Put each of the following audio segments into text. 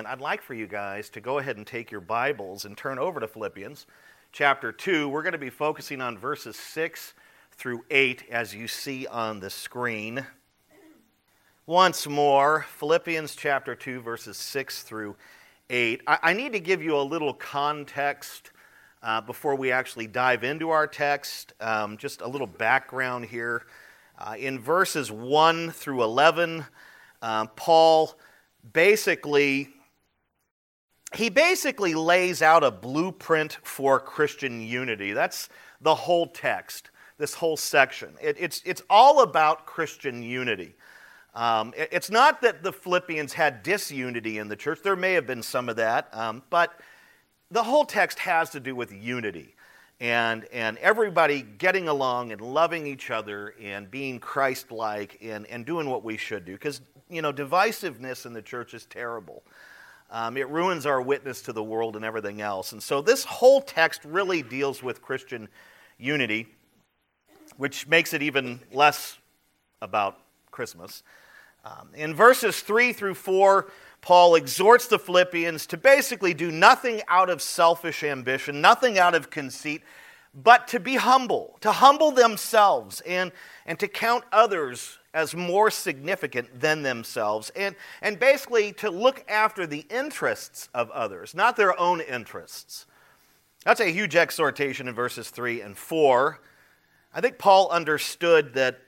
And I'd like for you guys to go ahead and take your Bibles and turn over to Philippians chapter 2. We're going to be focusing on verses 6 through 8 as you see on the screen. Once more, Philippians chapter 2, verses 6 through 8. I, I need to give you a little context uh, before we actually dive into our text. Um, just a little background here. Uh, in verses 1 through 11, uh, Paul basically he basically lays out a blueprint for Christian unity. That's the whole text, this whole section. It, it's, it's all about Christian unity. Um, it, it's not that the Philippians had disunity in the church, there may have been some of that, um, but the whole text has to do with unity and, and everybody getting along and loving each other and being Christ like and, and doing what we should do. Because, you know, divisiveness in the church is terrible. Um, it ruins our witness to the world and everything else. And so this whole text really deals with Christian unity, which makes it even less about Christmas. Um, in verses 3 through 4, Paul exhorts the Philippians to basically do nothing out of selfish ambition, nothing out of conceit, but to be humble, to humble themselves and, and to count others as more significant than themselves, and, and basically to look after the interests of others, not their own interests. That's a huge exhortation in verses 3 and 4. I think Paul understood that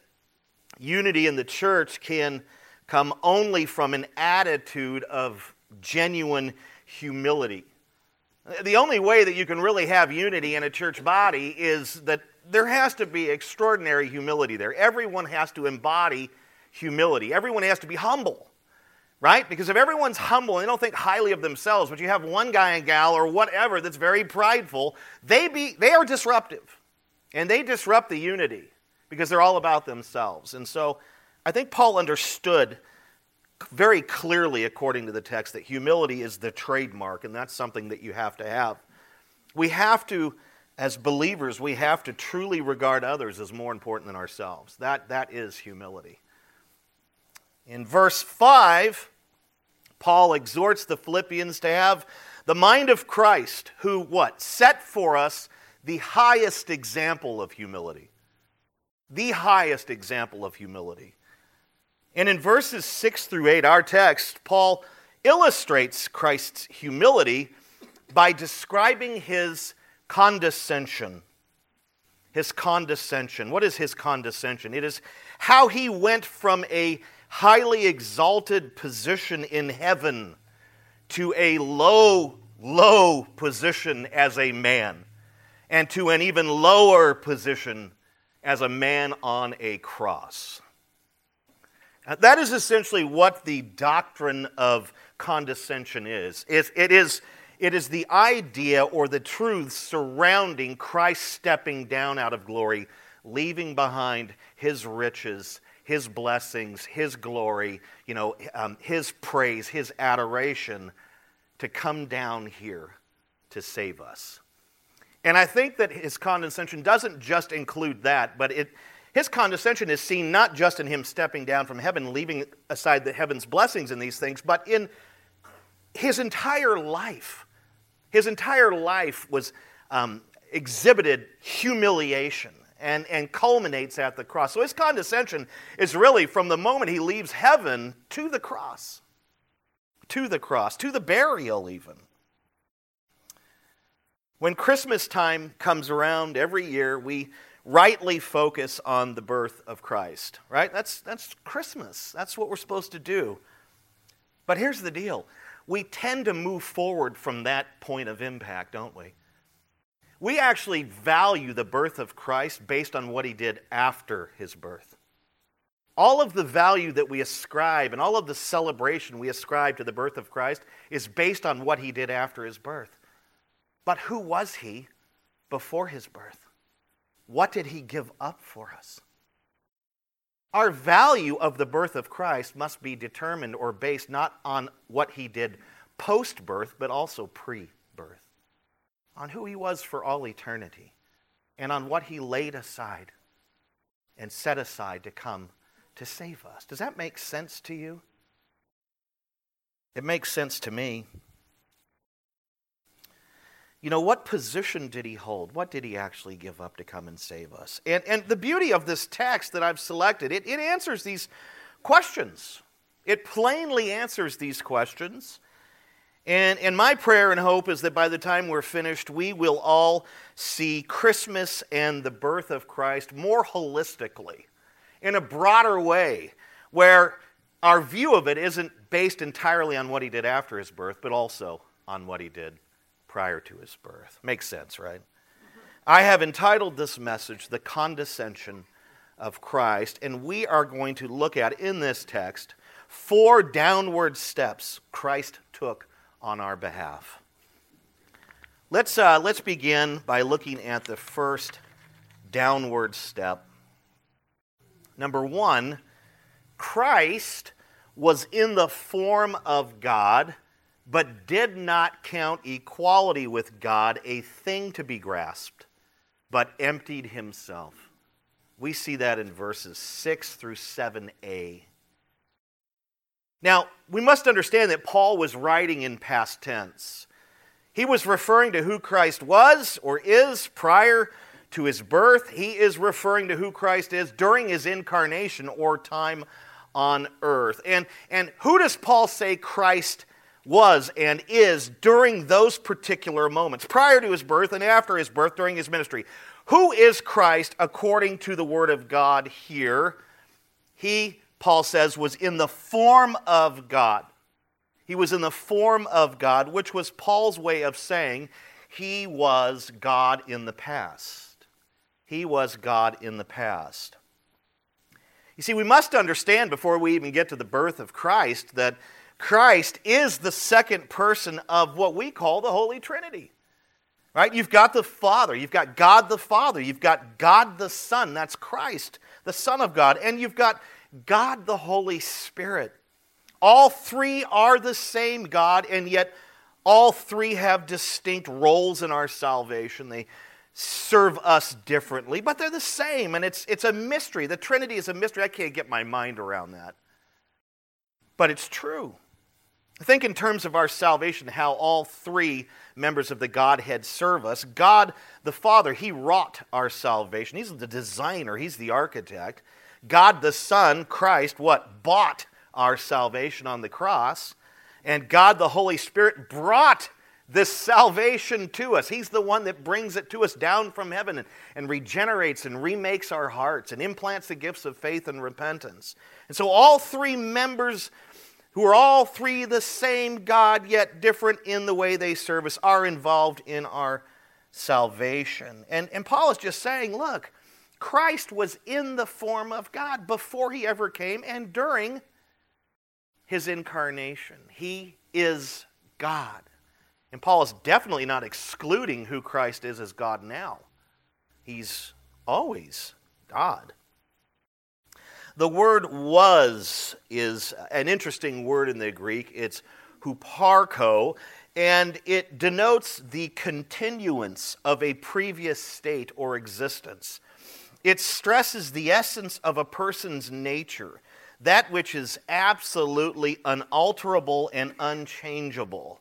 unity in the church can come only from an attitude of genuine humility. The only way that you can really have unity in a church body is that there has to be extraordinary humility there. Everyone has to embody humility, everyone has to be humble. Right? Because if everyone's humble and they don't think highly of themselves, but you have one guy and gal or whatever that's very prideful, they, be, they are disruptive. And they disrupt the unity because they're all about themselves. And so I think Paul understood very clearly, according to the text, that humility is the trademark, and that's something that you have to have. We have to as believers, we have to truly regard others as more important than ourselves. That, that is humility. In verse 5, Paul exhorts the Philippians to have the mind of Christ, who what? Set for us the highest example of humility. The highest example of humility. And in verses 6 through 8, our text, Paul illustrates Christ's humility by describing his condescension. His condescension. What is his condescension? It is how he went from a highly exalted position in heaven to a low, low position as a man, and to an even lower position as a man on a cross. That is essentially what the doctrine of condescension is. It is it is the idea or the truth surrounding Christ stepping down out of glory, leaving behind his riches, his blessings, his glory, you know, um, his praise, his adoration to come down here to save us. And I think that his condescension doesn't just include that, but it, his condescension is seen not just in him stepping down from heaven, leaving aside the heaven's blessings in these things, but in his entire life. His entire life was um, exhibited humiliation and, and culminates at the cross. So his condescension is really from the moment he leaves heaven to the cross, to the cross, to the burial, even. When Christmas time comes around every year, we rightly focus on the birth of Christ, right? That's, that's Christmas. That's what we're supposed to do. But here's the deal we tend to move forward from that point of impact, don't we? We actually value the birth of Christ based on what he did after his birth. All of the value that we ascribe and all of the celebration we ascribe to the birth of Christ is based on what he did after his birth. But who was he before his birth? What did he give up for us? Our value of the birth of Christ must be determined or based not on what he did post birth, but also pre birth, on who he was for all eternity, and on what he laid aside and set aside to come to save us. Does that make sense to you? It makes sense to me. You know, what position did he hold? What did he actually give up to come and save us? And, and the beauty of this text that I've selected, it, it answers these questions. It plainly answers these questions. And, and my prayer and hope is that by the time we're finished, we will all see Christmas and the birth of Christ more holistically, in a broader way, where our view of it isn't based entirely on what he did after his birth, but also on what he did prior to his birth. Makes sense, right? I have entitled this message, The Condescension of Christ, and we are going to look at in this text four downward steps Christ took on our behalf. Let's, uh, let's begin by looking at the first downward step. Number one, Christ was in the form of God but did not count equality with God a thing to be grasped, but emptied himself. We see that in verses 6 through 7a. Now, we must understand that Paul was writing in past tense. He was referring to who Christ was or is prior to his birth. He is referring to who Christ is during his incarnation or time on earth. And, and who does Paul say Christ was and is during those particular moments, prior to his birth and after his birth during his ministry. Who is Christ according to the Word of God here? He, Paul says, was in the form of God. He was in the form of God, which was Paul's way of saying he was God in the past. He was God in the past. You see, we must understand before we even get to the birth of Christ that Christ is the second person of what we call the Holy Trinity. Right? You've got the Father, you've got God the Father, you've got God the Son, that's Christ, the Son of God, and you've got God the Holy Spirit. All three are the same God, and yet all three have distinct roles in our salvation. They serve us differently, but they're the same, and it's, it's a mystery. The Trinity is a mystery. I can't get my mind around that. But it's true. Think in terms of our salvation, how all three members of the Godhead serve us. God the Father, He wrought our salvation. He's the designer, He's the architect. God the Son, Christ, what? Bought our salvation on the cross. And God the Holy Spirit brought this salvation to us. He's the one that brings it to us down from heaven and, and regenerates and remakes our hearts and implants the gifts of faith and repentance. And so, all three members who are all three the same God, yet different in the way they serve us, are involved in our salvation. And, and Paul is just saying, look, Christ was in the form of God before he ever came and during his incarnation. He is God. And Paul is definitely not excluding who Christ is as God now. He's always God. The word was is an interesting word in the Greek. It's huparko, and it denotes the continuance of a previous state or existence. It stresses the essence of a person's nature, that which is absolutely unalterable and unchangeable.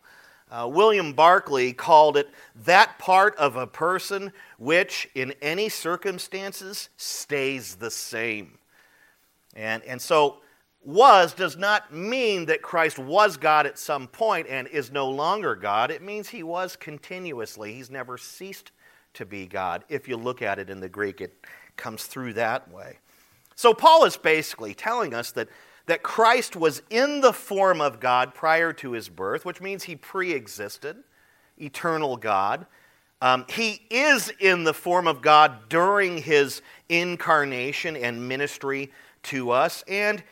Uh, William Barclay called it that part of a person which, in any circumstances, stays the same. And, and so, was does not mean that Christ was God at some point and is no longer God. It means he was continuously. He's never ceased to be God. If you look at it in the Greek, it comes through that way. So, Paul is basically telling us that, that Christ was in the form of God prior to his birth, which means he pre existed, eternal God. Um, he is in the form of God during his incarnation and ministry to us, and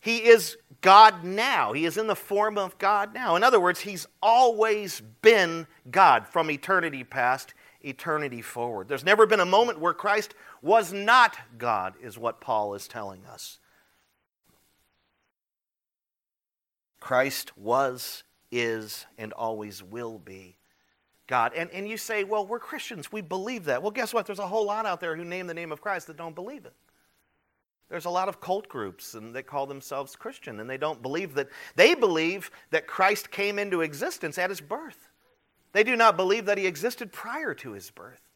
he is God now. He is in the form of God now. In other words, he's always been God from eternity past, eternity forward. There's never been a moment where Christ was not God, is what Paul is telling us. Christ was, is, and always will be God. And, and you say, well, we're Christians. We believe that. Well, guess what? There's a whole lot out there who name the name of Christ that don't believe it. There's a lot of cult groups and they call themselves Christian, and they don't believe that. They believe that Christ came into existence at his birth. They do not believe that he existed prior to his birth.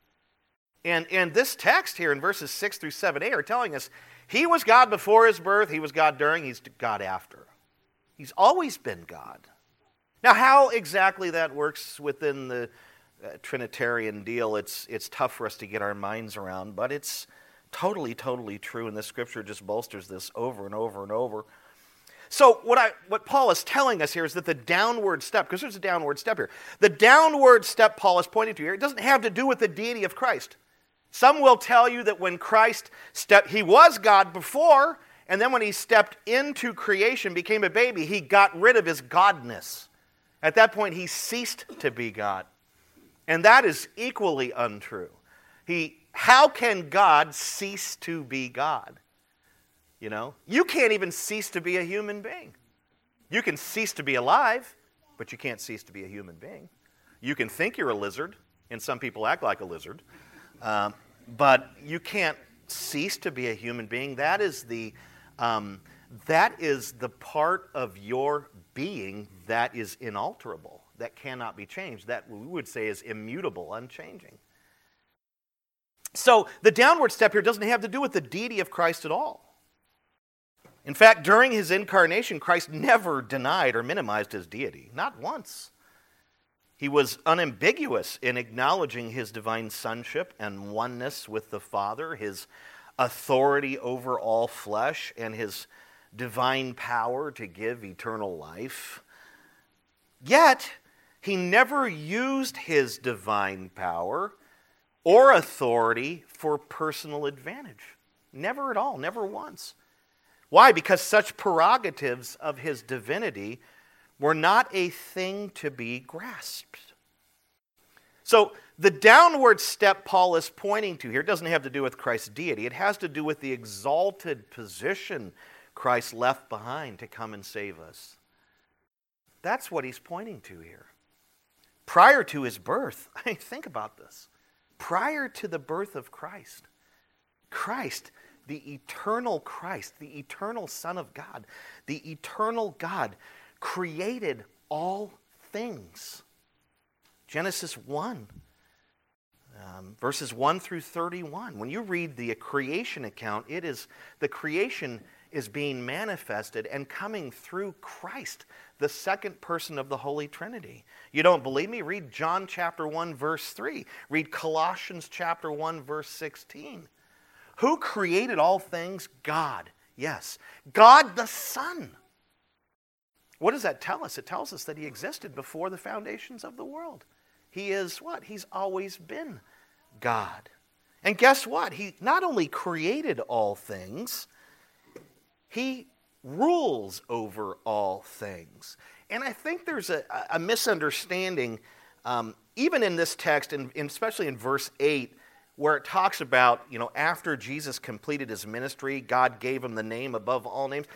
And, and this text here in verses 6 through 7a are telling us he was God before his birth, he was God during, he's God after. He's always been God. Now, how exactly that works within the uh, Trinitarian deal, it's, it's tough for us to get our minds around, but it's totally, totally true, and the scripture just bolsters this over and over and over. So, what, I, what Paul is telling us here is that the downward step, because there's a downward step here, the downward step Paul is pointing to here, it doesn't have to do with the deity of Christ. Some will tell you that when Christ stepped, he was God before, and then when he stepped into creation, became a baby, he got rid of his godness. At that point, he ceased to be God. And that is equally untrue. He, how can God cease to be God? You know, you can't even cease to be a human being. You can cease to be alive, but you can't cease to be a human being. You can think you're a lizard, and some people act like a lizard, um, but you can't cease to be a human being. That is the um, that is the part of your being that is inalterable that cannot be changed, that we would say is immutable, unchanging. So the downward step here doesn't have to do with the deity of Christ at all. In fact, during his incarnation, Christ never denied or minimized his deity, not once. He was unambiguous in acknowledging his divine sonship and oneness with the Father, his authority over all flesh, and his divine power to give eternal life. Yet, he never used his divine power or authority for personal advantage. Never at all, never once. Why? Because such prerogatives of his divinity were not a thing to be grasped. So, the downward step Paul is pointing to here doesn't have to do with Christ's deity, it has to do with the exalted position Christ left behind to come and save us. That's what he's pointing to here prior to his birth. I mean, think about this. Prior to the birth of Christ, Christ, the eternal Christ, the eternal Son of God, the eternal God, created all things. Genesis 1, um, verses 1 through 31. When you read the creation account, it is the creation is being manifested and coming through Christ, the second person of the Holy Trinity. You don't believe me? Read John chapter 1 verse 3. Read Colossians chapter 1 verse 16. Who created all things? God. Yes. God the Son. What does that tell us? It tells us that he existed before the foundations of the world. He is what? He's always been God. And guess what? He not only created all things, he rules over all things. And I think there's a, a misunderstanding, um, even in this text, and, and especially in verse 8, where it talks about, you know, after Jesus completed his ministry, God gave him the name above all names.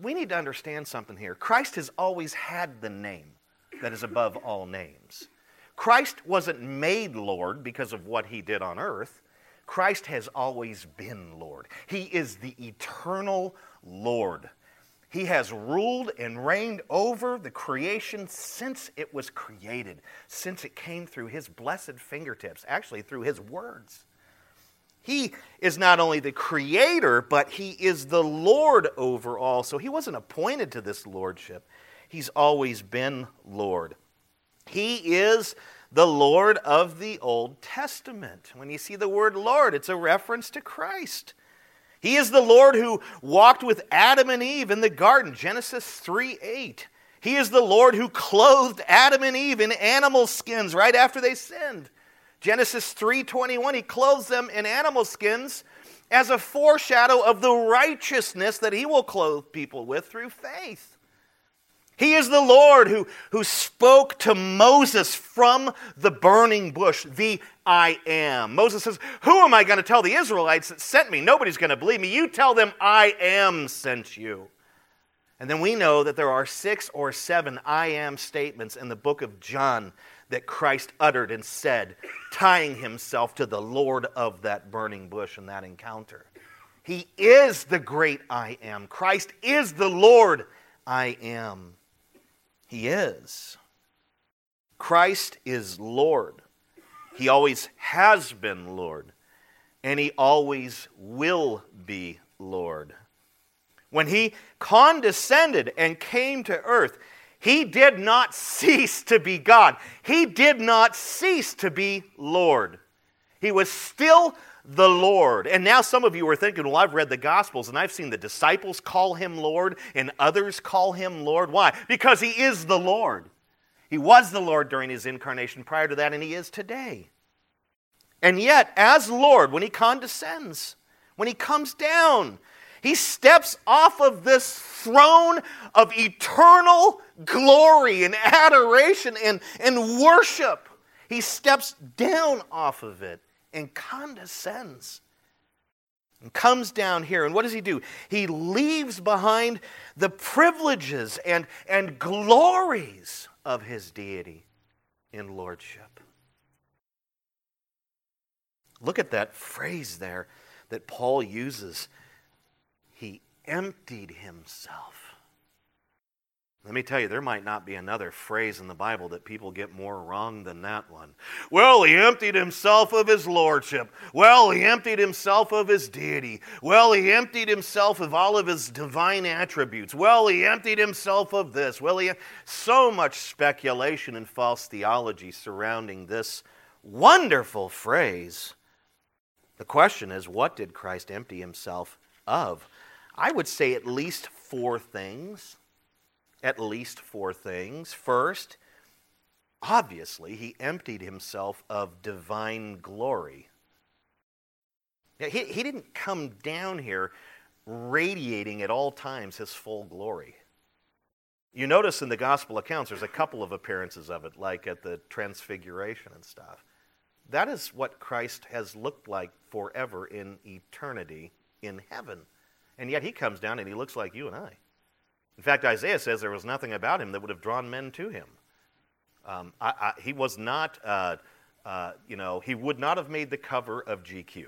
We need to understand something here. Christ has always had the name that is above all names. Christ wasn't made Lord because of what he did on earth. Christ has always been Lord. He is the eternal Lord. He has ruled and reigned over the creation since it was created, since it came through his blessed fingertips, actually, through his words. He is not only the creator, but he is the Lord over all. So he wasn't appointed to this lordship, he's always been Lord. He is the Lord of the Old Testament. When you see the word Lord, it's a reference to Christ. He is the Lord who walked with Adam and Eve in the garden, Genesis 3 8. He is the Lord who clothed Adam and Eve in animal skins right after they sinned. Genesis 3:21 he clothes them in animal skins as a foreshadow of the righteousness that he will clothe people with through faith. He is the Lord who, who spoke to Moses from the burning bush, the I am. Moses says, Who am I going to tell the Israelites that sent me? Nobody's going to believe me. You tell them, I am sent you. And then we know that there are six or seven I am statements in the book of John that Christ uttered and said, tying himself to the Lord of that burning bush in that encounter. He is the great I am. Christ is the Lord I am. He is. Christ is Lord. He always has been Lord, and He always will be Lord. When He condescended and came to earth, He did not cease to be God. He did not cease to be Lord. He was still the Lord. And now some of you are thinking, well, I've read the Gospels and I've seen the disciples call him Lord and others call him Lord. Why? Because he is the Lord. He was the Lord during his incarnation prior to that, and he is today. And yet, as Lord, when he condescends, when he comes down, he steps off of this throne of eternal glory and adoration and, and worship. He steps down off of it and condescends and comes down here. And what does he do? He leaves behind the privileges and, and glories of his deity in lordship. Look at that phrase there that Paul uses. He emptied himself. Let me tell you, there might not be another phrase in the Bible that people get more wrong than that one. Well, he emptied himself of his lordship. Well, he emptied himself of his deity. Well, he emptied himself of all of his divine attributes. Well, he emptied himself of this. Well, he so much speculation and false theology surrounding this wonderful phrase. The question is, what did Christ empty himself of? I would say at least four things at least four things. First, obviously, he emptied himself of divine glory. Now, he, he didn't come down here radiating at all times his full glory. You notice in the gospel accounts, there's a couple of appearances of it, like at the transfiguration and stuff. That is what Christ has looked like forever in eternity in heaven. And yet he comes down and he looks like you and I. In fact, Isaiah says there was nothing about him that would have drawn men to him. Um, I, I, he was not, uh, uh, you know, he would not have made the cover of GQ.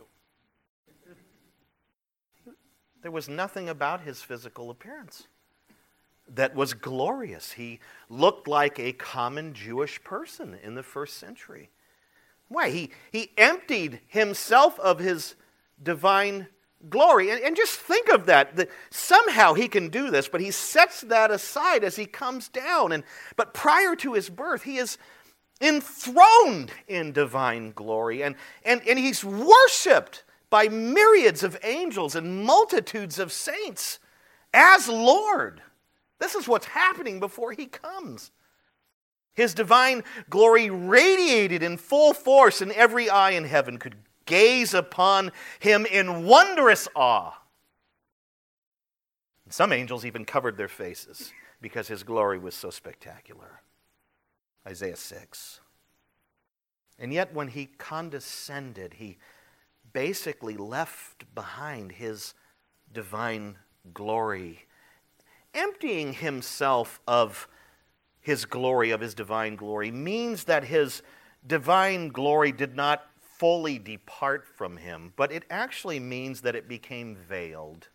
There was nothing about his physical appearance that was glorious. He looked like a common Jewish person in the first century. Why? He, he emptied himself of his divine glory. And, and just think of that, that somehow he can do this, but he sets that aside as he comes down. And, but prior to his birth, he is enthroned in divine glory, and, and, and he's worshiped by myriads of angels and multitudes of saints as Lord. This is what's happening before he comes. His divine glory radiated in full force, and every eye in heaven could gaze upon him in wondrous awe. Some angels even covered their faces because his glory was so spectacular. Isaiah 6. And yet, when he condescended, he basically left behind his divine glory, emptying himself of his glory, of his divine glory, means that his divine glory did not fully depart from him, but it actually means that it became veiled.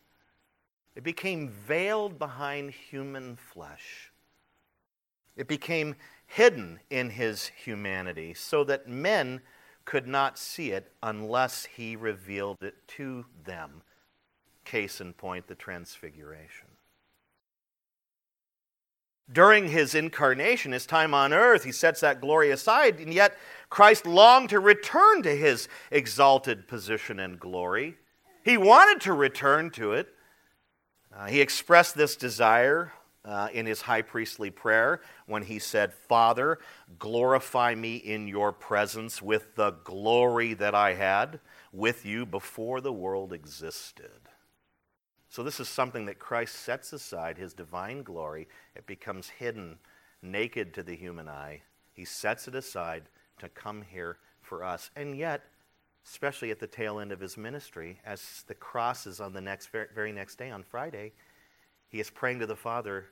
It became veiled behind human flesh. It became hidden in his humanity so that men could not see it unless he revealed it to them. Case in point, the Transfiguration. During his incarnation, his time on earth, he sets that glory aside, and yet Christ longed to return to his exalted position and glory. He wanted to return to it. Uh, he expressed this desire uh, in his high priestly prayer when he said, Father, glorify me in your presence with the glory that I had with you before the world existed. So, this is something that Christ sets aside, his divine glory. It becomes hidden, naked to the human eye. He sets it aside to come here for us. And yet, especially at the tail end of his ministry, as the cross is on the next, very next day, on Friday, he is praying to the Father,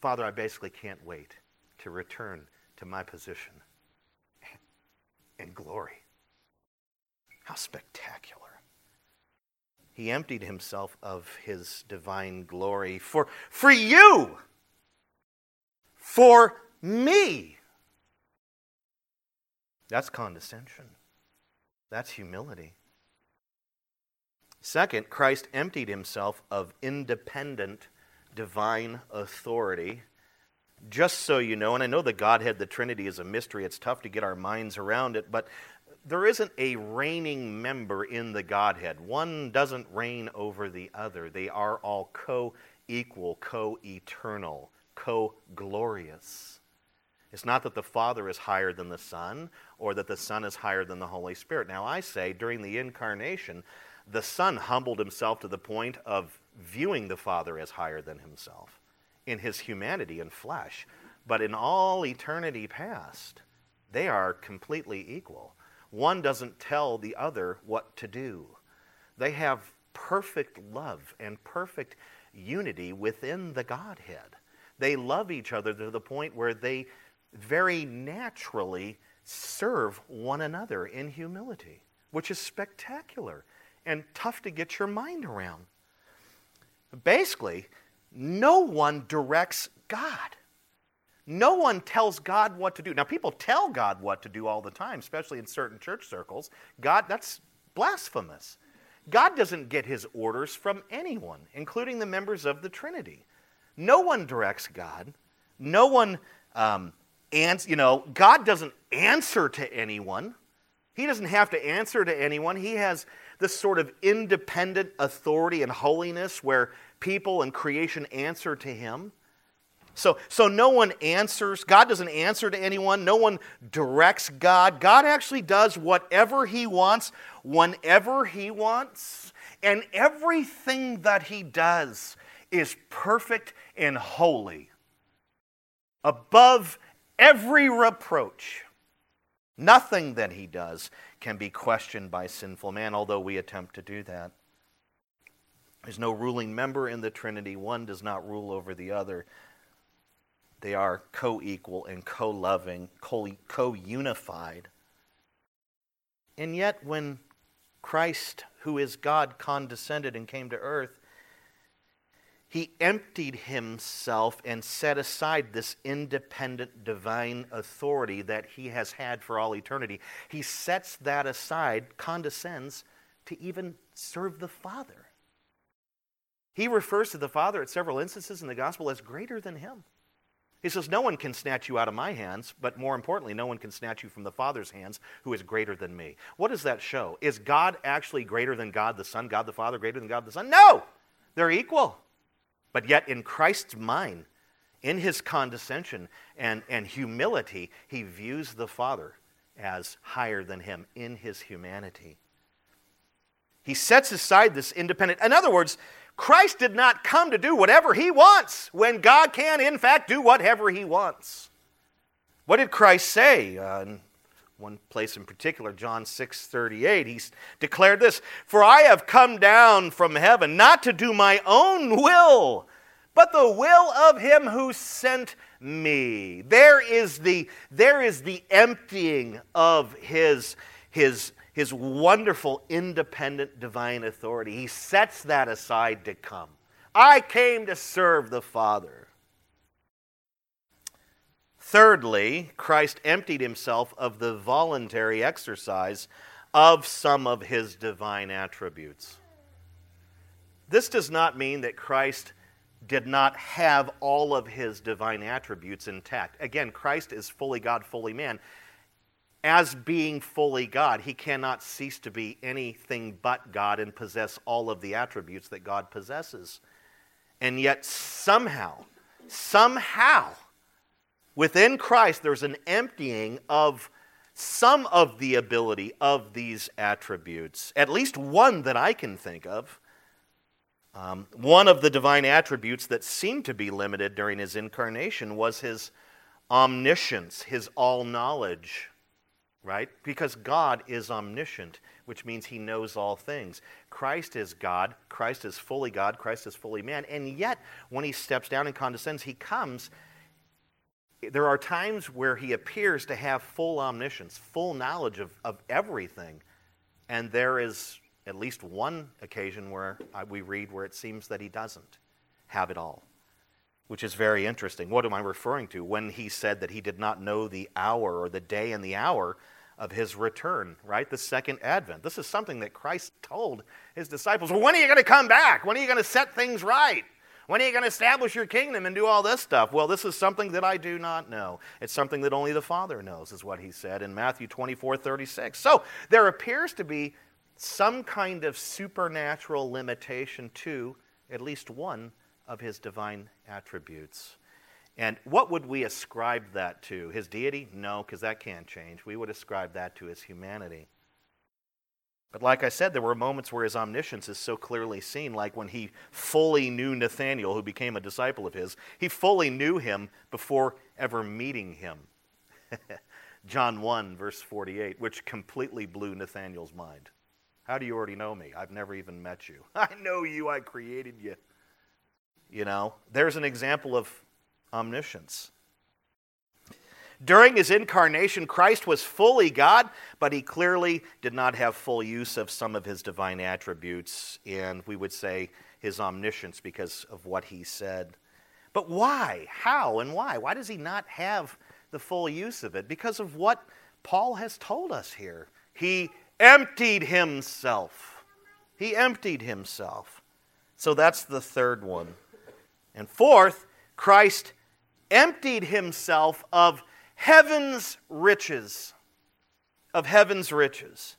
Father, I basically can't wait to return to my position in glory. How spectacular. He emptied himself of his divine glory for, for you, for me. That's condescension. That's humility. Second, Christ emptied himself of independent divine authority. Just so you know, and I know the Godhead, the Trinity, is a mystery. It's tough to get our minds around it, but there isn't a reigning member in the Godhead. One doesn't reign over the other. They are all co equal, co eternal, co glorious. It's not that the Father is higher than the Son or that the Son is higher than the Holy Spirit. Now, I say during the incarnation, the Son humbled himself to the point of viewing the Father as higher than himself in his humanity and flesh. But in all eternity past, they are completely equal. One doesn't tell the other what to do. They have perfect love and perfect unity within the Godhead. They love each other to the point where they very naturally serve one another in humility, which is spectacular and tough to get your mind around. Basically, no one directs God. No one tells God what to do. Now, people tell God what to do all the time, especially in certain church circles. God, that's blasphemous. God doesn't get his orders from anyone, including the members of the Trinity. No one directs God. No one um, and you know, God doesn't answer to anyone. He doesn't have to answer to anyone. He has this sort of independent authority and holiness where people and creation answer to him. So, so no one answers. God doesn't answer to anyone. No one directs God. God actually does whatever he wants, whenever he wants. And everything that he does is perfect and holy, above every reproach. Nothing that he does can be questioned by sinful man, although we attempt to do that. There's no ruling member in the Trinity. One does not rule over the other. They are co equal and co loving, co unified. And yet, when Christ, who is God, condescended and came to earth, he emptied himself and set aside this independent divine authority that he has had for all eternity. He sets that aside, condescends to even serve the Father. He refers to the Father at several instances in the gospel as greater than him. He says, No one can snatch you out of my hands, but more importantly, no one can snatch you from the Father's hands who is greater than me. What does that show? Is God actually greater than God the Son, God the Father greater than God the Son? No! They're equal. But yet, in Christ's mind, in his condescension and, and humility, he views the Father as higher than him in his humanity. He sets aside this independent. In other words, Christ did not come to do whatever he wants when God can, in fact, do whatever he wants. What did Christ say? Uh, in one place in particular, John 6 38, he declared this For I have come down from heaven not to do my own will, but the will of him who sent me. There is the, there is the emptying of his, his, his wonderful independent divine authority. He sets that aside to come. I came to serve the Father. Thirdly, Christ emptied himself of the voluntary exercise of some of his divine attributes. This does not mean that Christ did not have all of his divine attributes intact. Again, Christ is fully God, fully man. As being fully God, he cannot cease to be anything but God and possess all of the attributes that God possesses. And yet, somehow, somehow, Within Christ, there's an emptying of some of the ability of these attributes, at least one that I can think of. Um, one of the divine attributes that seemed to be limited during his incarnation was his omniscience, his all knowledge, right? Because God is omniscient, which means he knows all things. Christ is God, Christ is fully God, Christ is fully man, and yet when he steps down and condescends, he comes there are times where he appears to have full omniscience, full knowledge of, of everything. And there is at least one occasion where we read where it seems that he doesn't have it all, which is very interesting. What am I referring to? When he said that he did not know the hour or the day and the hour of his return, right? The second advent. This is something that Christ told his disciples. Well, when are you going to come back? When are you going to set things right? When are you going to establish your kingdom and do all this stuff? Well, this is something that I do not know. It's something that only the Father knows, is what he said in Matthew 24 36. So there appears to be some kind of supernatural limitation to at least one of his divine attributes. And what would we ascribe that to? His deity? No, because that can't change. We would ascribe that to his humanity. But like I said, there were moments where his omniscience is so clearly seen, like when he fully knew Nathanael, who became a disciple of his. He fully knew him before ever meeting him. John 1, verse 48, which completely blew Nathanael's mind. How do you already know me? I've never even met you. I know you, I created you. You know, there's an example of omniscience. During his incarnation, Christ was fully God, but he clearly did not have full use of some of his divine attributes, and we would say his omniscience because of what he said. But why? How and why? Why does he not have the full use of it? Because of what Paul has told us here. He emptied himself. He emptied himself. So that's the third one. And fourth, Christ emptied himself of heaven's riches. Of heaven's riches.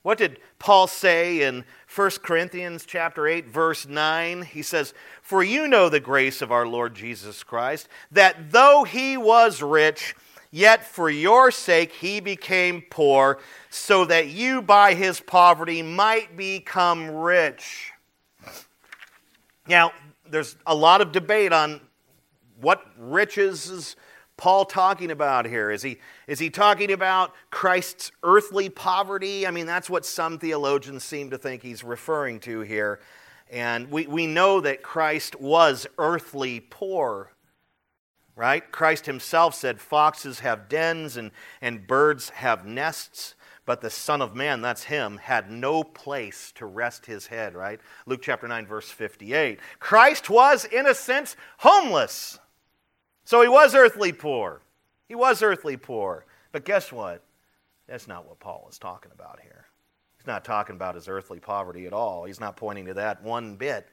What did Paul say in 1 Corinthians chapter 8 verse 9? He says, "For you know the grace of our Lord Jesus Christ, that though he was rich, yet for your sake he became poor, so that you by his poverty might become rich." Now, there's a lot of debate on what riches is Paul talking about here? Is he, is he talking about Christ's earthly poverty? I mean, that's what some theologians seem to think he's referring to here. And we, we know that Christ was earthly poor, right? Christ himself said, Foxes have dens and, and birds have nests, but the Son of Man, that's him, had no place to rest his head, right? Luke chapter 9, verse 58. Christ was, in a sense, homeless. So he was earthly poor. He was earthly poor. But guess what? That's not what Paul is talking about here. He's not talking about his earthly poverty at all. He's not pointing to that one bit.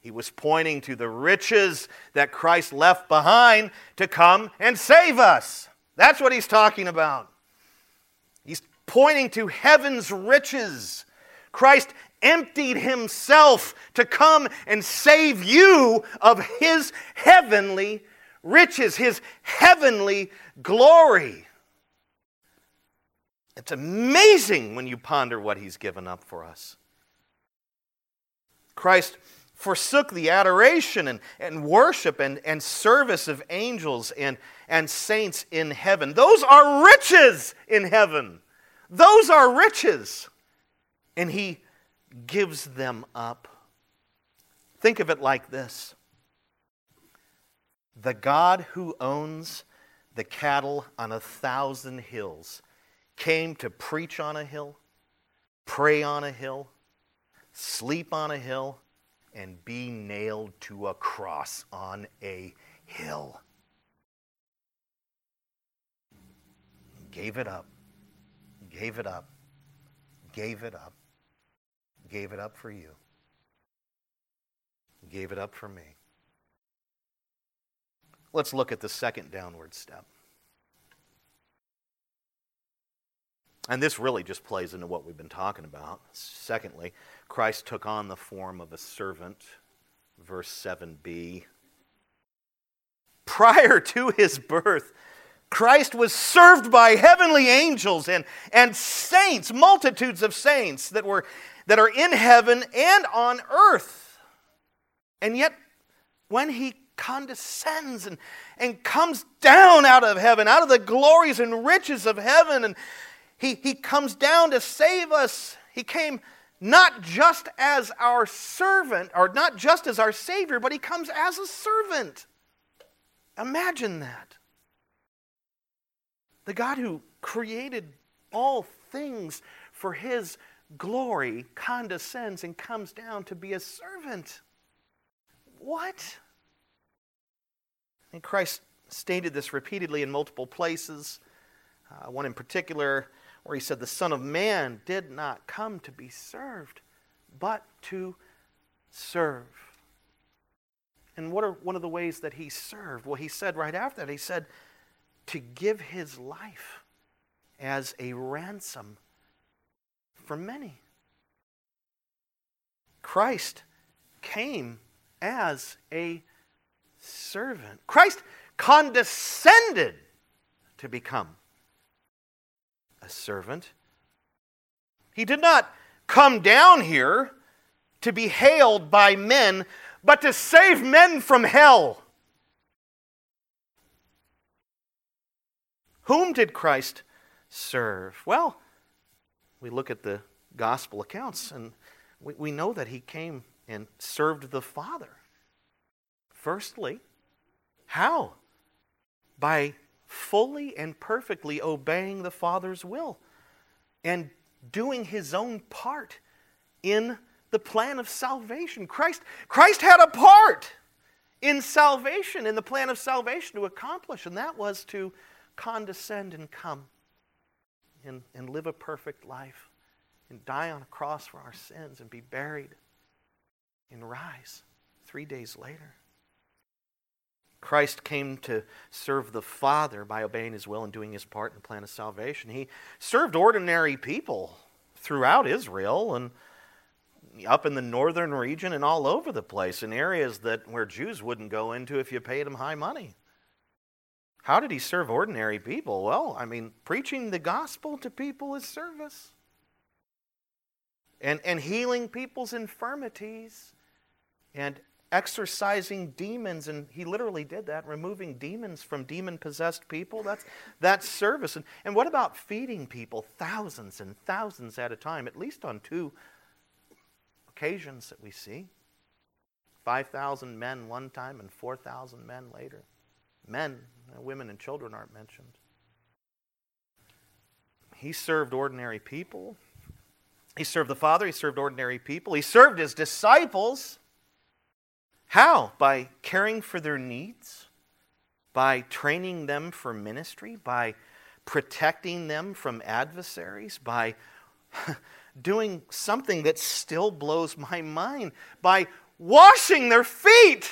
He was pointing to the riches that Christ left behind to come and save us. That's what he's talking about. Pointing to heaven's riches. Christ emptied himself to come and save you of his heavenly riches, his heavenly glory. It's amazing when you ponder what he's given up for us. Christ forsook the adoration and, and worship and, and service of angels and, and saints in heaven. Those are riches in heaven. Those are riches. And he gives them up. Think of it like this the God who owns the cattle on a thousand hills came to preach on a hill, pray on a hill, sleep on a hill, and be nailed to a cross on a hill. Gave it up, gave it up, gave it up, gave it up for you, gave it up for me. Let's look at the second downward step. And this really just plays into what we've been talking about. Secondly, Christ took on the form of a servant, verse 7b. Prior to his birth, Christ was served by heavenly angels and, and saints, multitudes of saints that, were, that are in heaven and on earth. And yet, when he condescends and, and comes down out of heaven, out of the glories and riches of heaven. And he, he comes down to save us. He came not just as our servant, or not just as our Savior, but he comes as a servant. Imagine that. The God who created all things for his glory condescends and comes down to be a servant. What? And Christ stated this repeatedly in multiple places. Uh, one in particular where he said, The Son of Man did not come to be served, but to serve. And what are one of the ways that he served? Well, he said right after that, he said, to give his life as a ransom for many. Christ came as a servant. Christ condescended to become a servant. He did not come down here to be hailed by men, but to save men from hell. Whom did Christ serve? Well, we look at the gospel accounts and we, we know that he came and served the Father. Firstly, how? By fully and perfectly obeying the Father's will and doing his own part in the plan of salvation. Christ, Christ had a part in salvation, in the plan of salvation to accomplish, and that was to condescend and come and, and live a perfect life and die on a cross for our sins and be buried and rise three days later. Christ came to serve the Father by obeying his will and doing his part in the plan of salvation. He served ordinary people throughout Israel and up in the northern region and all over the place in areas that where Jews wouldn't go into if you paid them high money. How did he serve ordinary people? Well, I mean, preaching the gospel to people is service. And, and healing people's infirmities and exorcising demons. And he literally did that, removing demons from demon possessed people. That's, that's service. And, and what about feeding people thousands and thousands at a time, at least on two occasions that we see? 5,000 men one time and 4,000 men later. Men, uh, women, and children aren't mentioned. He served ordinary people. He served the Father, he served ordinary people, he served his disciples. How? By caring for their needs, by training them for ministry, by protecting them from adversaries, by doing something that still blows my mind, by washing their feet,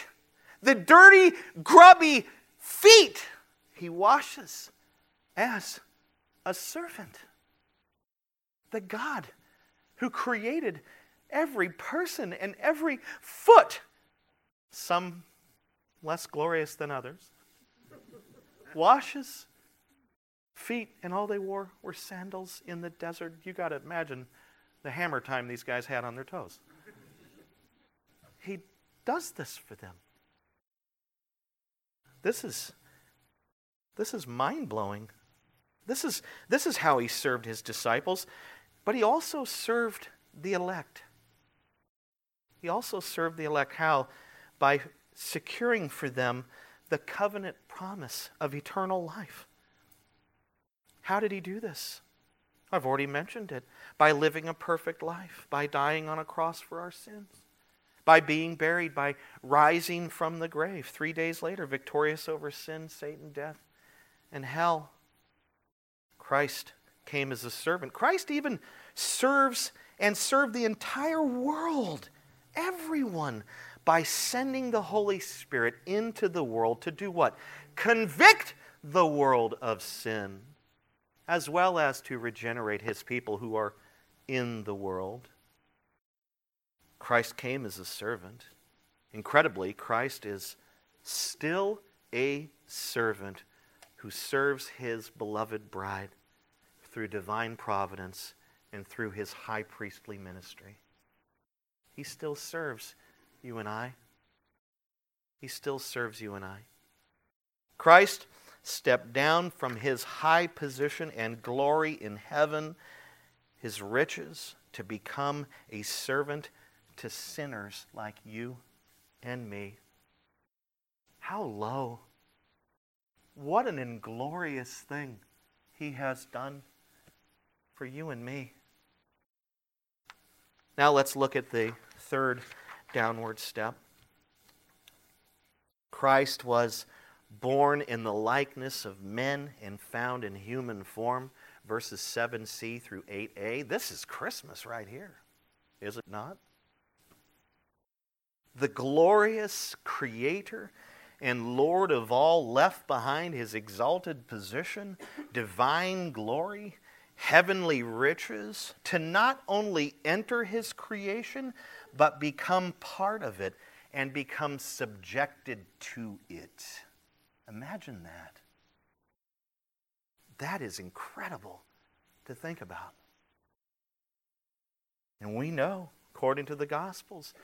the dirty, grubby feet he washes as a servant. The God who created every person and every foot, some less glorious than others, washes feet, and all they wore were sandals in the desert. You got to imagine the hammer time these guys had on their toes. He does this for them. This is this is mind-blowing. This is this is how he served his disciples, but he also served the elect. He also served the elect how? By securing for them the covenant promise of eternal life. How did he do this? I've already mentioned it. By living a perfect life, by dying on a cross for our sins by being buried, by rising from the grave three days later, victorious over sin, Satan, death, and hell. Christ came as a servant. Christ even serves and served the entire world, everyone, by sending the Holy Spirit into the world to do what? Convict the world of sin, as well as to regenerate his people who are in the world. Christ came as a servant. Incredibly, Christ is still a servant who serves his beloved bride through divine providence and through his high priestly ministry. He still serves you and I. He still serves you and I. Christ stepped down from his high position and glory in heaven, his riches, to become a servant to sinners like you and me. How low. What an inglorious thing he has done for you and me. Now let's look at the third downward step. Christ was born in the likeness of men and found in human form, verses 7c through 8a. This is Christmas right here, is it not? The glorious Creator and Lord of all left behind his exalted position, divine glory, heavenly riches, to not only enter his creation, but become part of it and become subjected to it. Imagine that. That is incredible to think about. And we know, according to the Gospels,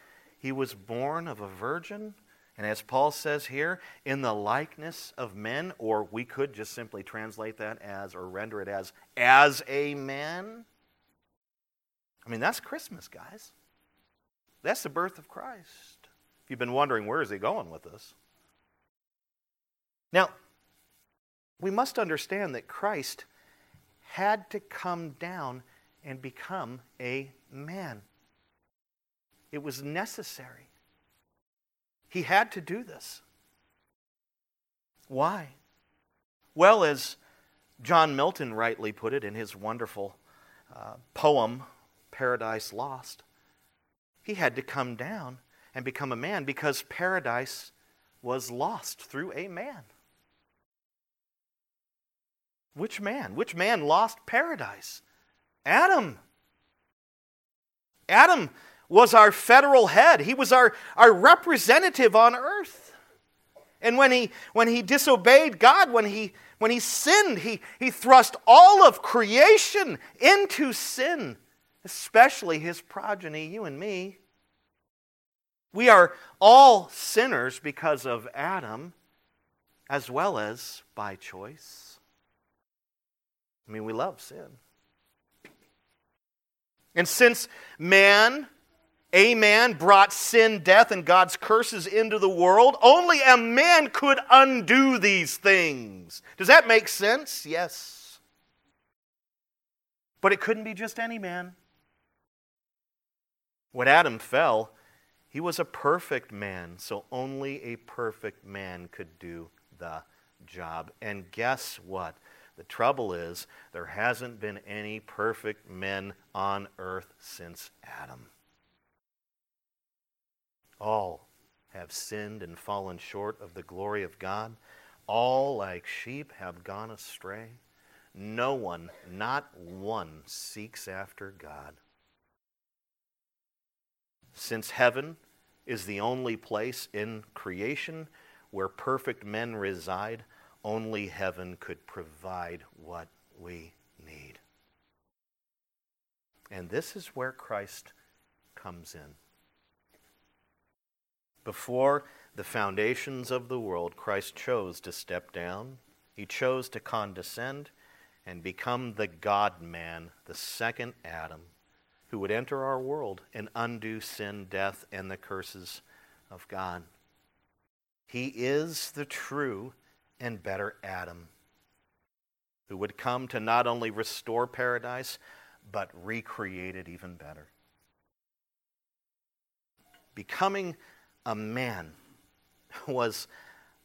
he was born of a virgin and as Paul says here, in the likeness of men, or we could just simply translate that as, or render it as, as a man. I mean, that's Christmas, guys. That's the birth of Christ. If you've been wondering, where is he going with this? Now, we must understand that Christ had to come down and become a man. It was necessary. He had to do this. Why? Well, as John Milton rightly put it in his wonderful uh, poem, Paradise Lost, he had to come down and become a man because paradise was lost through a man. Which man? Which man lost paradise? Adam. Adam was our federal head. He was our, our representative on earth. And when he, when he disobeyed God, when he, when he sinned, he, he thrust all of creation into sin, especially his progeny, you and me. We are all sinners because of Adam, as well as by choice. I mean, we love sin. And since man a man brought sin, death, and God's curses into the world. Only a man could undo these things. Does that make sense? Yes. But it couldn't be just any man. When Adam fell, he was a perfect man, so only a perfect man could do the job. And guess what? The trouble is, there hasn't been any perfect men on earth since Adam. All have sinned and fallen short of the glory of God. All, like sheep, have gone astray. No one, not one, seeks after God. Since heaven is the only place in creation where perfect men reside, only heaven could provide what we need. And this is where Christ comes in. Before the foundations of the world, Christ chose to step down. He chose to condescend and become the God man, the second Adam, who would enter our world and undo sin, death, and the curses of God. He is the true and better Adam, who would come to not only restore paradise, but recreate it even better. Becoming a man was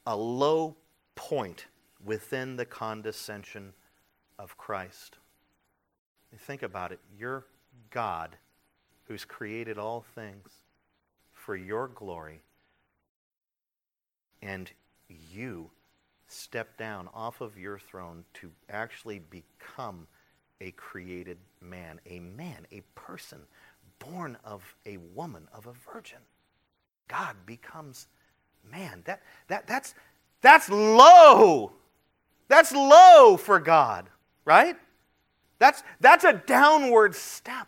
a low point within the condescension of Christ. Think about it. You're God who's created all things for your glory, and you step down off of your throne to actually become a created man, a man, a person born of a woman, of a virgin. God becomes man. That, that, that's, that's low. That's low for God, right? That's, that's a downward step.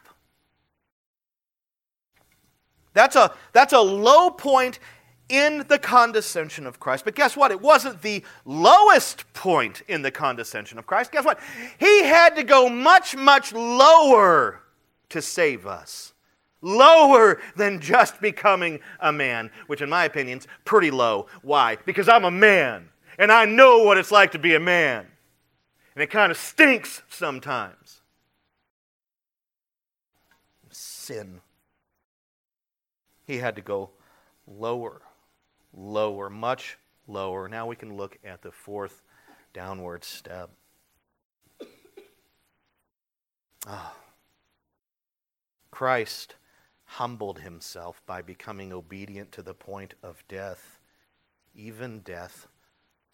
That's a, that's a low point in the condescension of Christ. But guess what? It wasn't the lowest point in the condescension of Christ. Guess what? He had to go much, much lower to save us lower than just becoming a man, which in my opinion is pretty low. Why? Because I'm a man and I know what it's like to be a man. And it kind of stinks sometimes. Sin He had to go lower, lower, much lower. Now we can look at the fourth downward step. Ah. Christ humbled himself by becoming obedient to the point of death, even death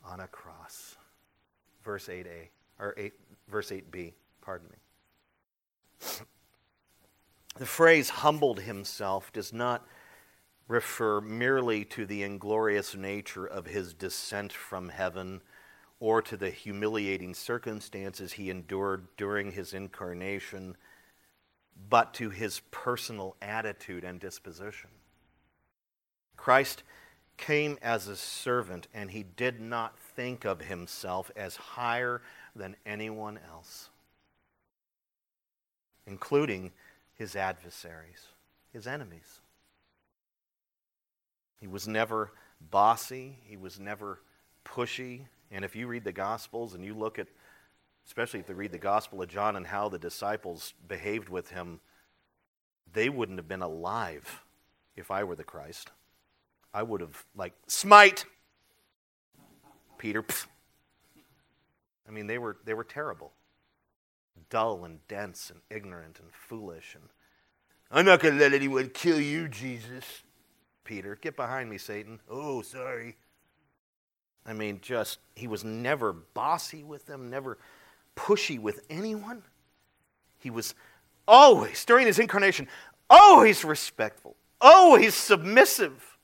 on a cross. Verse 8a, or 8, verse 8b, pardon me. The phrase humbled himself does not refer merely to the inglorious nature of his descent from heaven or to the humiliating circumstances he endured during his incarnation, but to his personal attitude and disposition. Christ came as a servant, and he did not think of himself as higher than anyone else, including his adversaries, his enemies. He was never bossy, he was never pushy. And if you read the Gospels and you look at, especially if you read the Gospel of John and how the disciples behaved with him, they wouldn't have been alive if I were the Christ. I would have, like, smite! Peter, pff. I mean, they were, they were terrible. Dull and dense and ignorant and foolish. And I'm not going to let anyone kill you, Jesus. Peter, get behind me, Satan. Oh, sorry. I mean, just, he was never bossy with them, never pushy with anyone. He was always, during his incarnation, always respectful, always submissive.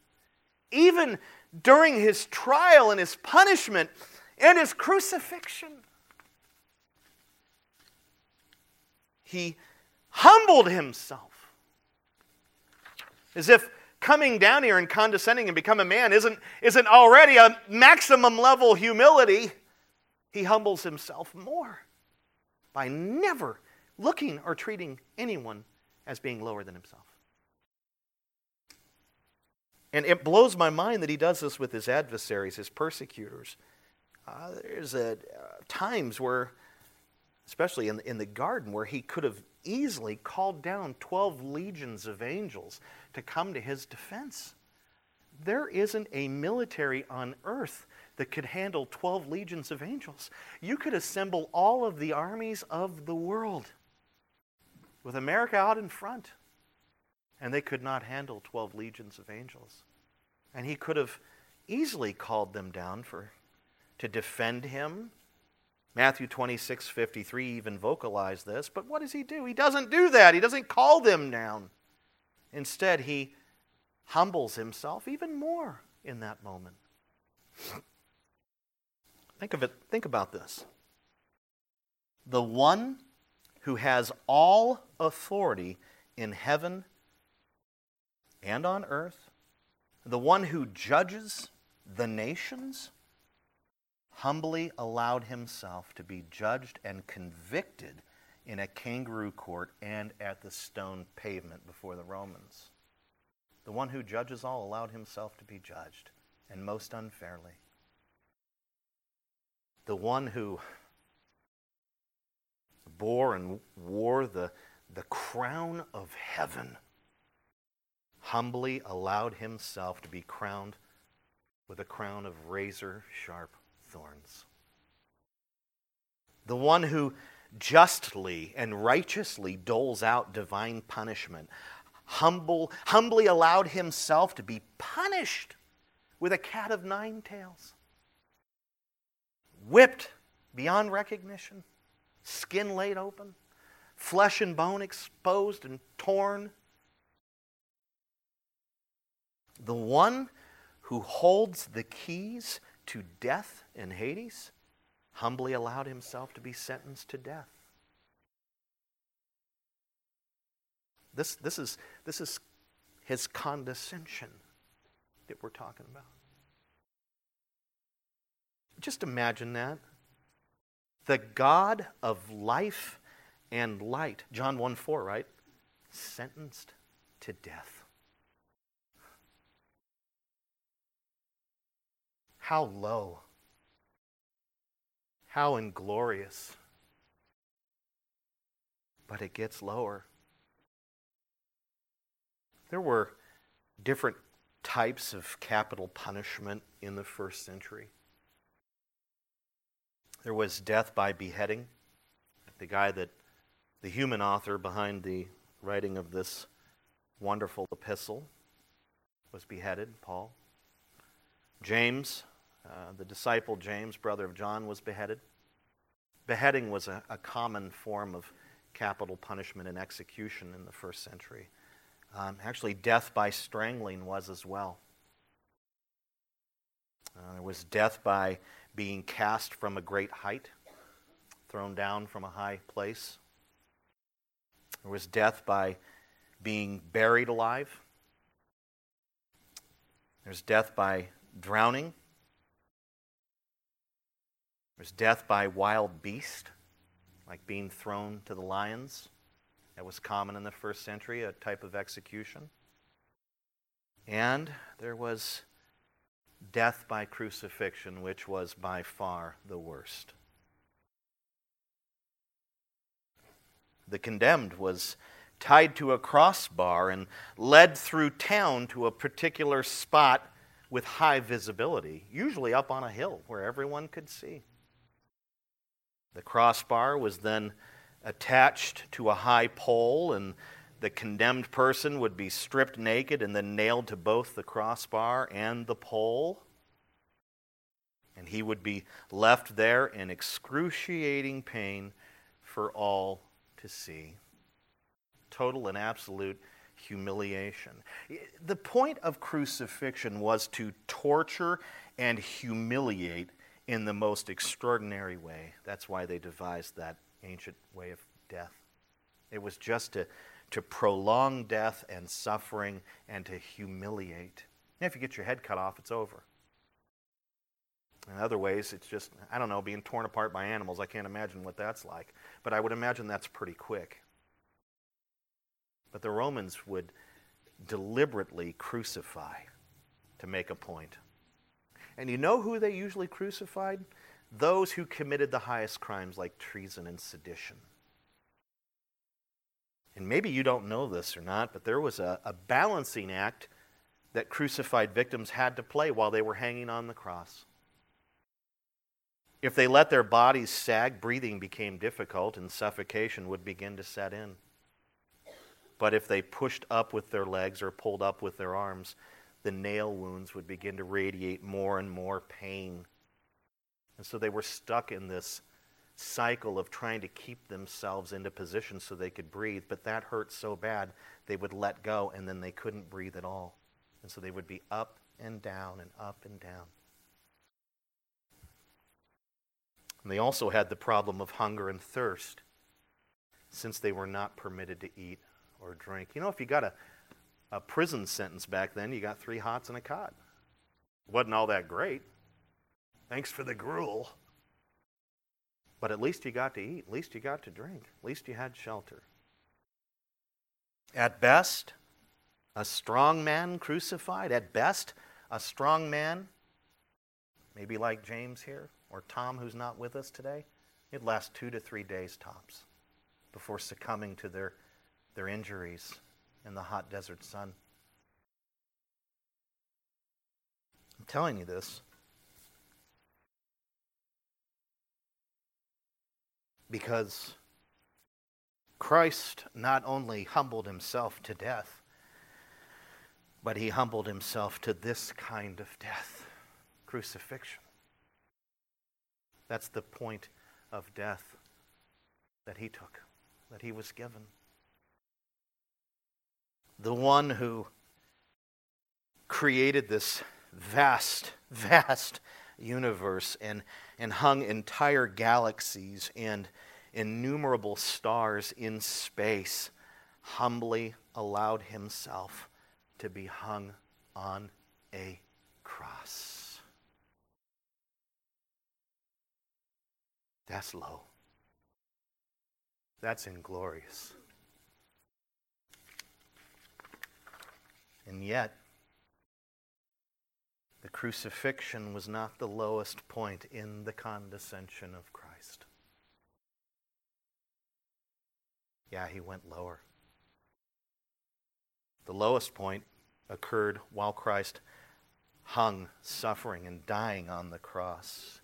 Even during his trial and his punishment and his crucifixion, he humbled himself as if coming down here and condescending and become a man isn't, isn't already a maximum level humility, he humbles himself more by never looking or treating anyone as being lower than himself. And it blows my mind that he does this with his adversaries, his persecutors. Uh, there's a, uh, times where, especially in, in the garden, where he could have easily called down 12 legions of angels to come to his defense. There isn't a military on earth that could handle 12 legions of angels. You could assemble all of the armies of the world with America out in front, and they could not handle 12 legions of angels. And he could have easily called them down for to defend him Matthew 26, 53 even vocalized this, but what does he do? He doesn't do that. He doesn't call them down. Instead, he humbles himself even more in that moment. Think of it, think about this. The one who has all authority in heaven and on earth, the one who judges the nations, humbly allowed himself to be judged and convicted in a kangaroo court and at the stone pavement before the Romans. The one who judges all allowed himself to be judged, and most unfairly. The one who bore and wore the, the crown of heaven humbly allowed himself to be crowned with a crown of razor sharp thorns. The one who justly and righteously doles out divine punishment, humble, humbly allowed himself to be punished with a cat of nine tails, whipped beyond recognition, skin laid open, flesh and bone exposed and torn. The one who holds the keys to death in Hades humbly allowed himself to be sentenced to death. This, this, is, this is his condescension that we're talking about. Just imagine that. The God of life and light, John 1 4, right? Sentenced to death. How low. How inglorious. But it gets lower. There were different types of capital punishment in the first century. There was death by beheading. The guy that, the human author behind the writing of this wonderful epistle, was beheaded, Paul. James, uh, the disciple James, brother of John, was beheaded. Beheading was a, a common form of capital punishment and execution in the first century. Um, actually, death by strangling was as well. Uh, there was death by being cast from a great height, thrown down from a high place. There was death by being buried alive. There's death by drowning. There's death by wild beast, like being thrown to the lions. That was common in the first century, a type of execution. And there was death by crucifixion, which was by far the worst. The condemned was tied to a crossbar and led through town to a particular spot with high visibility, usually up on a hill where everyone could see. The crossbar was then attached to a high pole, and the condemned person would be stripped naked and then nailed to both the crossbar and the pole. And he would be left there in excruciating pain for all to see. Total and absolute humiliation. The point of crucifixion was to torture and humiliate in the most extraordinary way. That's why they devised that ancient way of death. It was just to, to prolong death and suffering and to humiliate. And if you get your head cut off, it's over. In other ways, it's just, I don't know, being torn apart by animals. I can't imagine what that's like. But I would imagine that's pretty quick. But the Romans would deliberately crucify to make a point. And you know who they usually crucified? Those who committed the highest crimes like treason and sedition. And maybe you don't know this or not, but there was a, a balancing act that crucified victims had to play while they were hanging on the cross. If they let their bodies sag, breathing became difficult and suffocation would begin to set in. But if they pushed up with their legs or pulled up with their arms, the nail wounds would begin to radiate more and more pain. And so they were stuck in this cycle of trying to keep themselves into position so they could breathe. But that hurt so bad, they would let go and then they couldn't breathe at all. And so they would be up and down and up and down. And they also had the problem of hunger and thirst since they were not permitted to eat or drink. You know, if you got a, a prison sentence back then, you got three hots and a cot. Wasn't all that great. Thanks for the gruel. But at least you got to eat. At least you got to drink. At least you had shelter. At best, a strong man crucified. At best, a strong man, maybe like James here, or Tom, who's not with us today, it'd last two to three days tops before succumbing to their their injuries in the hot desert sun. I'm telling you this because Christ not only humbled himself to death, but he humbled himself to this kind of death crucifixion. That's the point of death that he took, that he was given the one who created this vast, vast universe and, and hung entire galaxies and innumerable stars in space, humbly allowed himself to be hung on a cross. That's low. That's inglorious. And yet, the crucifixion was not the lowest point in the condescension of Christ. Yeah, he went lower. The lowest point occurred while Christ hung, suffering, and dying on the cross.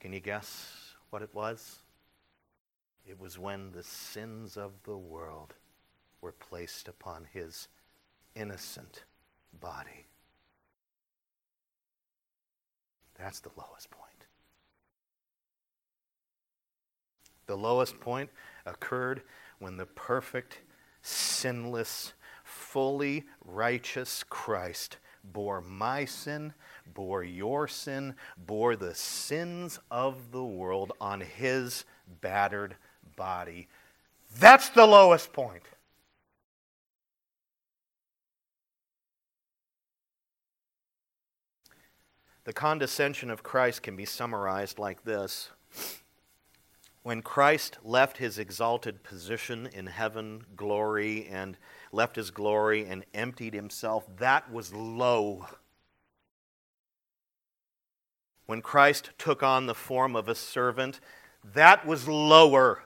Can you guess what it was? It was when the sins of the world were placed upon his innocent body. That's the lowest point. The lowest point occurred when the perfect, sinless, fully righteous Christ bore my sin, bore your sin, bore the sins of the world on his battered body. That's the lowest point. The condescension of Christ can be summarized like this. When Christ left his exalted position in heaven, glory, and left his glory and emptied himself, that was low. When Christ took on the form of a servant, that was lower.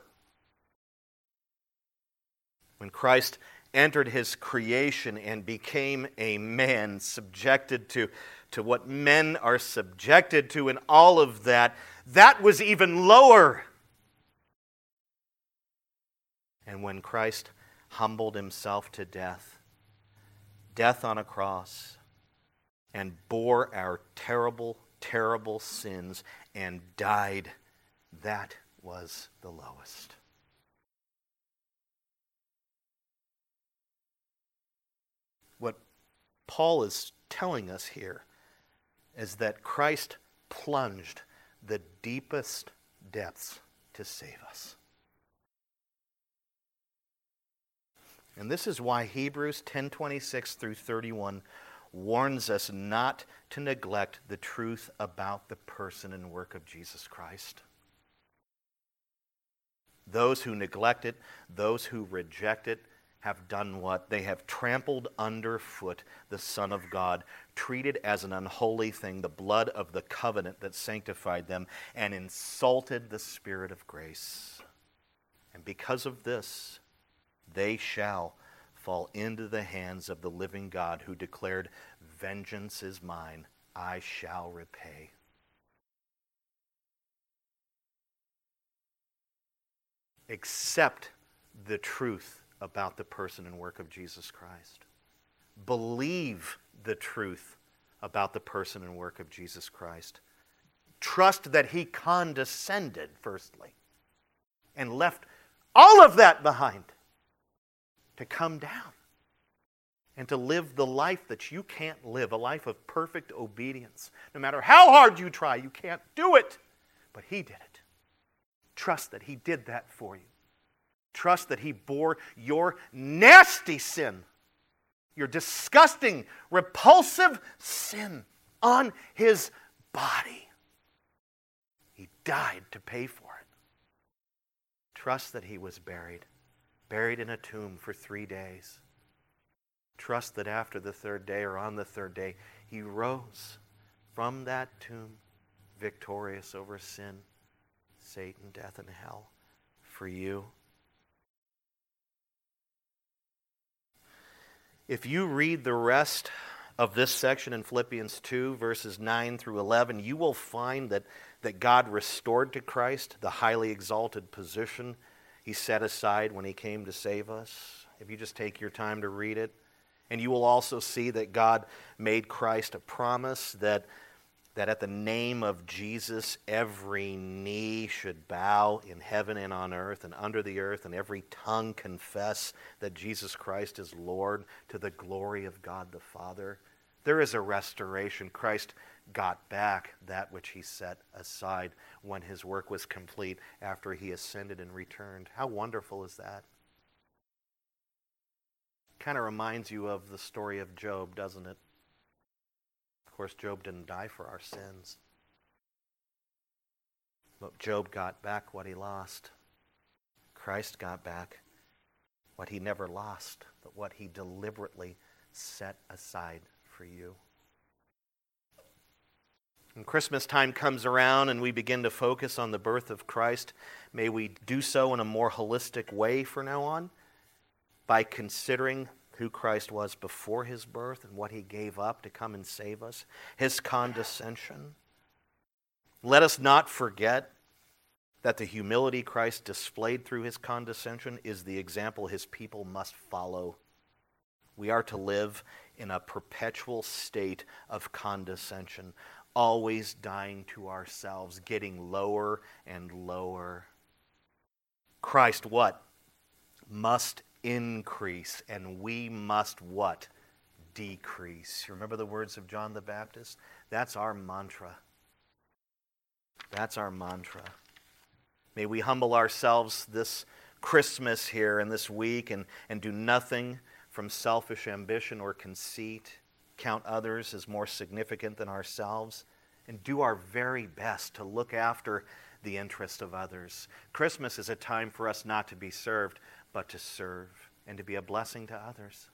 When Christ entered his creation and became a man, subjected to, to what men are subjected to, and all of that, that was even lower. And when Christ humbled himself to death, death on a cross, and bore our terrible, terrible sins and died, that was the lowest. What Paul is telling us here is that Christ plunged the deepest depths to save us. And this is why Hebrews 10:26 through 31 warns us not to neglect the truth about the person and work of Jesus Christ. Those who neglect it, those who reject it, have done what? They have trampled underfoot the Son of God, treated as an unholy thing the blood of the covenant that sanctified them, and insulted the Spirit of grace. And because of this, they shall fall into the hands of the living God who declared, Vengeance is mine, I shall repay. Accept the truth about the person and work of Jesus Christ. Believe the truth about the person and work of Jesus Christ. Trust that he condescended, firstly, and left all of that behind to come down and to live the life that you can't live, a life of perfect obedience. No matter how hard you try, you can't do it. But He did it. Trust that He did that for you. Trust that He bore your nasty sin, your disgusting, repulsive sin on His body. He died to pay for it. Trust that He was buried buried in a tomb for three days. Trust that after the third day or on the third day, he rose from that tomb victorious over sin, Satan, death, and hell for you. If you read the rest of this section in Philippians 2, verses 9 through 11, you will find that, that God restored to Christ the highly exalted position he set aside when he came to save us. If you just take your time to read it, and you will also see that God made Christ a promise that, that at the name of Jesus, every knee should bow in heaven and on earth and under the earth, and every tongue confess that Jesus Christ is Lord to the glory of God the Father. There is a restoration. Christ got back that which he set aside when his work was complete after he ascended and returned. How wonderful is that? Kind of reminds you of the story of Job, doesn't it? Of course, Job didn't die for our sins. But Job got back what he lost. Christ got back what he never lost, but what he deliberately set aside for you. When Christmas time comes around and we begin to focus on the birth of Christ, may we do so in a more holistic way from now on by considering who Christ was before his birth and what he gave up to come and save us, his condescension. Let us not forget that the humility Christ displayed through his condescension is the example his people must follow. We are to live in a perpetual state of condescension, always dying to ourselves, getting lower and lower. Christ, what? Must increase, and we must what? Decrease. You remember the words of John the Baptist? That's our mantra. That's our mantra. May we humble ourselves this Christmas here and this week and, and do nothing from selfish ambition or conceit, count others as more significant than ourselves, and do our very best to look after the interest of others. Christmas is a time for us not to be served, but to serve and to be a blessing to others.